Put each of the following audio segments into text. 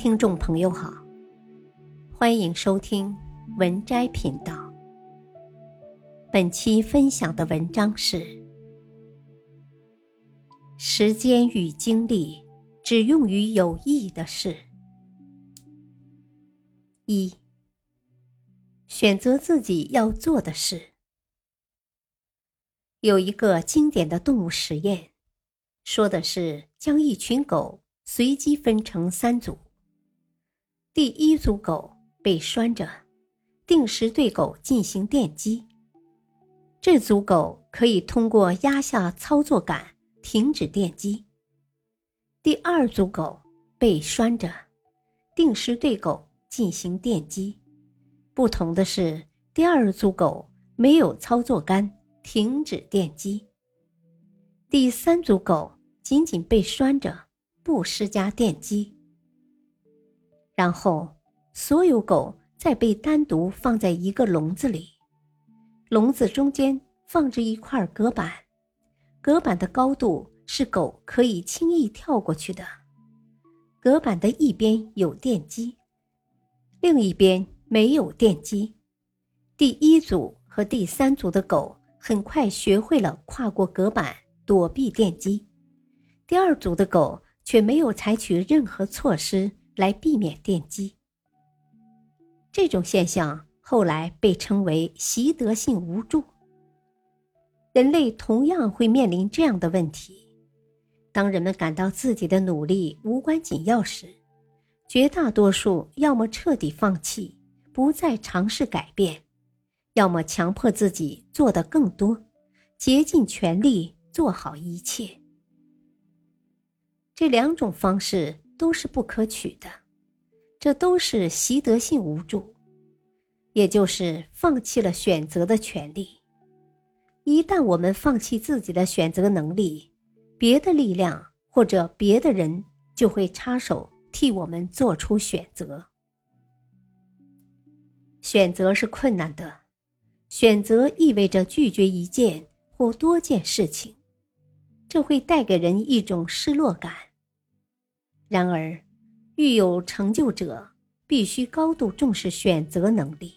听众朋友好，欢迎收听文摘频道。本期分享的文章是：时间与精力只用于有益的事。一、选择自己要做的事。有一个经典的动物实验，说的是将一群狗随机分成三组。第一组狗被拴着，定时对狗进行电击。这组狗可以通过压下操作杆停止电击。第二组狗被拴着，定时对狗进行电击。不同的是，第二组狗没有操作杆停止电击。第三组狗仅仅被拴着，不施加电击。然后，所有狗再被单独放在一个笼子里，笼子中间放置一块隔板，隔板的高度是狗可以轻易跳过去的。隔板的一边有电机，另一边没有电机。第一组和第三组的狗很快学会了跨过隔板躲避电击，第二组的狗却没有采取任何措施。来避免电击。这种现象后来被称为习得性无助。人类同样会面临这样的问题：当人们感到自己的努力无关紧要时，绝大多数要么彻底放弃，不再尝试改变，要么强迫自己做得更多，竭尽全力做好一切。这两种方式。都是不可取的，这都是习得性无助，也就是放弃了选择的权利。一旦我们放弃自己的选择能力，别的力量或者别的人就会插手替我们做出选择。选择是困难的，选择意味着拒绝一件或多件事情，这会带给人一种失落感。然而，欲有成就者必须高度重视选择能力，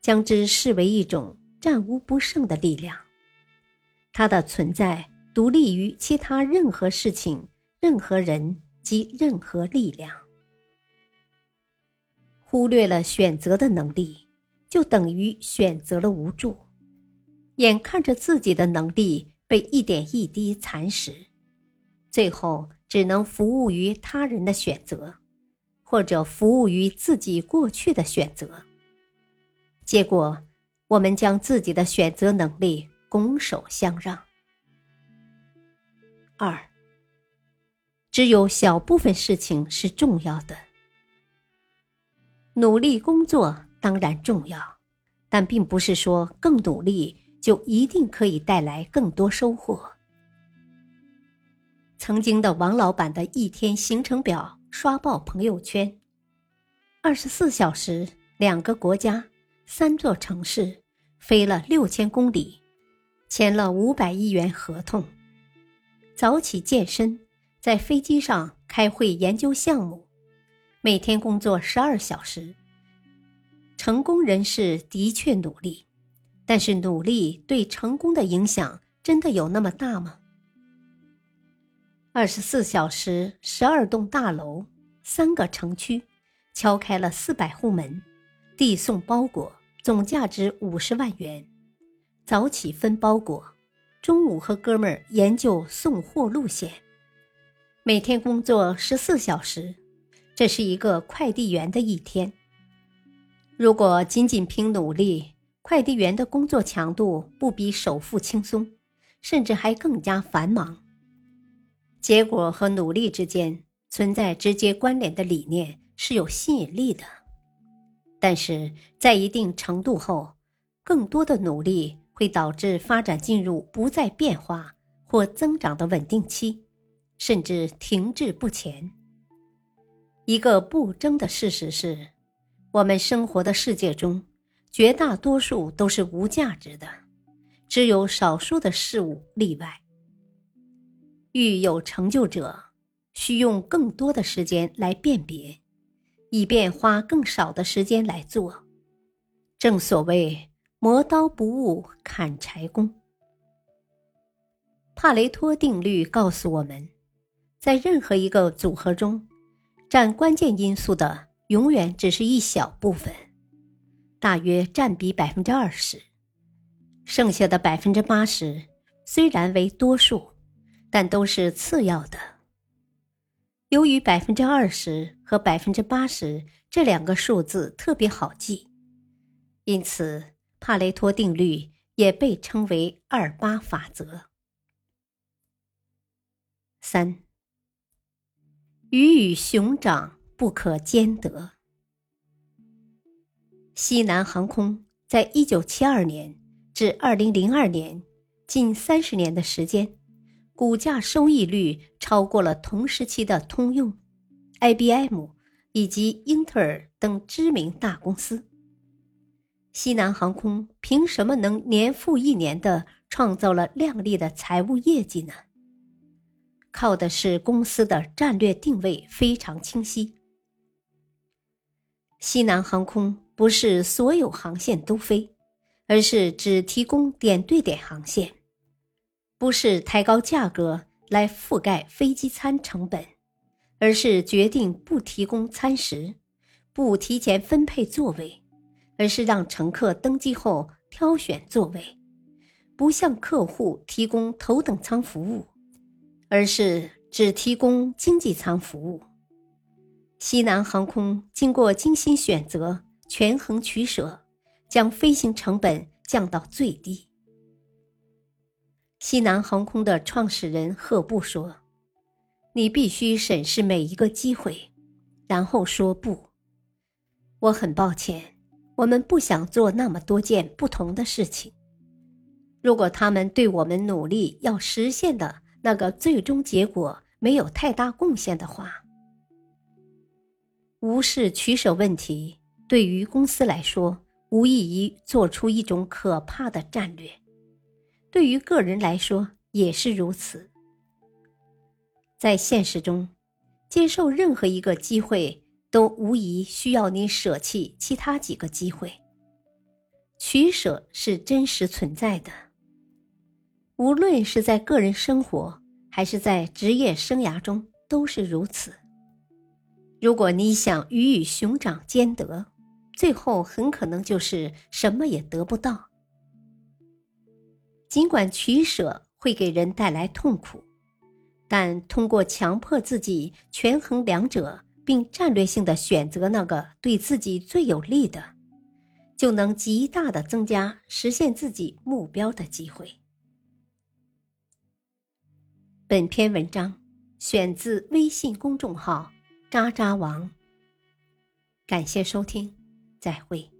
将之视为一种战无不胜的力量。它的存在独立于其他任何事情、任何人及任何力量。忽略了选择的能力，就等于选择了无助。眼看着自己的能力被一点一滴蚕食，最后。只能服务于他人的选择，或者服务于自己过去的选择。结果，我们将自己的选择能力拱手相让。二，只有小部分事情是重要的。努力工作当然重要，但并不是说更努力就一定可以带来更多收获。曾经的王老板的一天行程表刷爆朋友圈，二十四小时，两个国家，三座城市，飞了六千公里，签了五百亿元合同，早起健身，在飞机上开会研究项目，每天工作十二小时。成功人士的确努力，但是努力对成功的影响真的有那么大吗？二十四小时，十二栋大楼，三个城区，敲开了四百户门，递送包裹，总价值五十万元。早起分包裹，中午和哥们儿研究送货路线。每天工作十四小时，这是一个快递员的一天。如果仅仅凭努力，快递员的工作强度不比首富轻松，甚至还更加繁忙。结果和努力之间存在直接关联的理念是有吸引力的，但是在一定程度后，更多的努力会导致发展进入不再变化或增长的稳定期，甚至停滞不前。一个不争的事实是，我们生活的世界中，绝大多数都是无价值的，只有少数的事物例外。欲有成就者，需用更多的时间来辨别，以便花更少的时间来做。正所谓“磨刀不误砍柴工”。帕雷托定律告诉我们，在任何一个组合中，占关键因素的永远只是一小部分，大约占比百分之二十，剩下的百分之八十虽然为多数，但都是次要的。由于百分之二十和百分之八十这两个数字特别好记，因此帕雷托定律也被称为“二八法则”。三，鱼与熊掌不可兼得。西南航空在一九七二年至二零零二年近三十年的时间，股价收益率超过了同时期的通用、IBM 以及英特尔等知名大公司。西南航空凭什么能年复一年的创造了亮丽的财务业绩呢？靠的是公司的战略定位非常清晰。西南航空不是所有航线都飞，而是只提供点对点航线；不是抬高价格来覆盖飞机餐成本，而是决定不提供餐食，不提前分配座位，而是让乘客登机后挑选座位，不向客户提供头等舱服务。而是只提供经济舱服务。西南航空经过精心选择、权衡取舍，将飞行成本降到最低。西南航空的创始人赫布说：“你必须审视每一个机会，然后说不。我很抱歉，我们不想做那么多件不同的事情。如果他们对我们努力要实现的。”那个最终结果没有太大贡献的话，无视取舍问题，对于公司来说，无异于做出一种可怕的战略；对于个人来说，也是如此。在现实中，接受任何一个机会，都无疑需要你舍弃其他几个机会。取舍是真实存在的。无论是在个人生活还是在职业生涯中，都是如此。如果你想鱼与熊掌兼得，最后很可能就是什么也得不到。尽管取舍会给人带来痛苦，但通过强迫自己权衡两者，并战略性的选择那个对自己最有利的，就能极大的增加实现自己目标的机会。本篇文章选自微信公众号“渣渣王”。感谢收听，再会。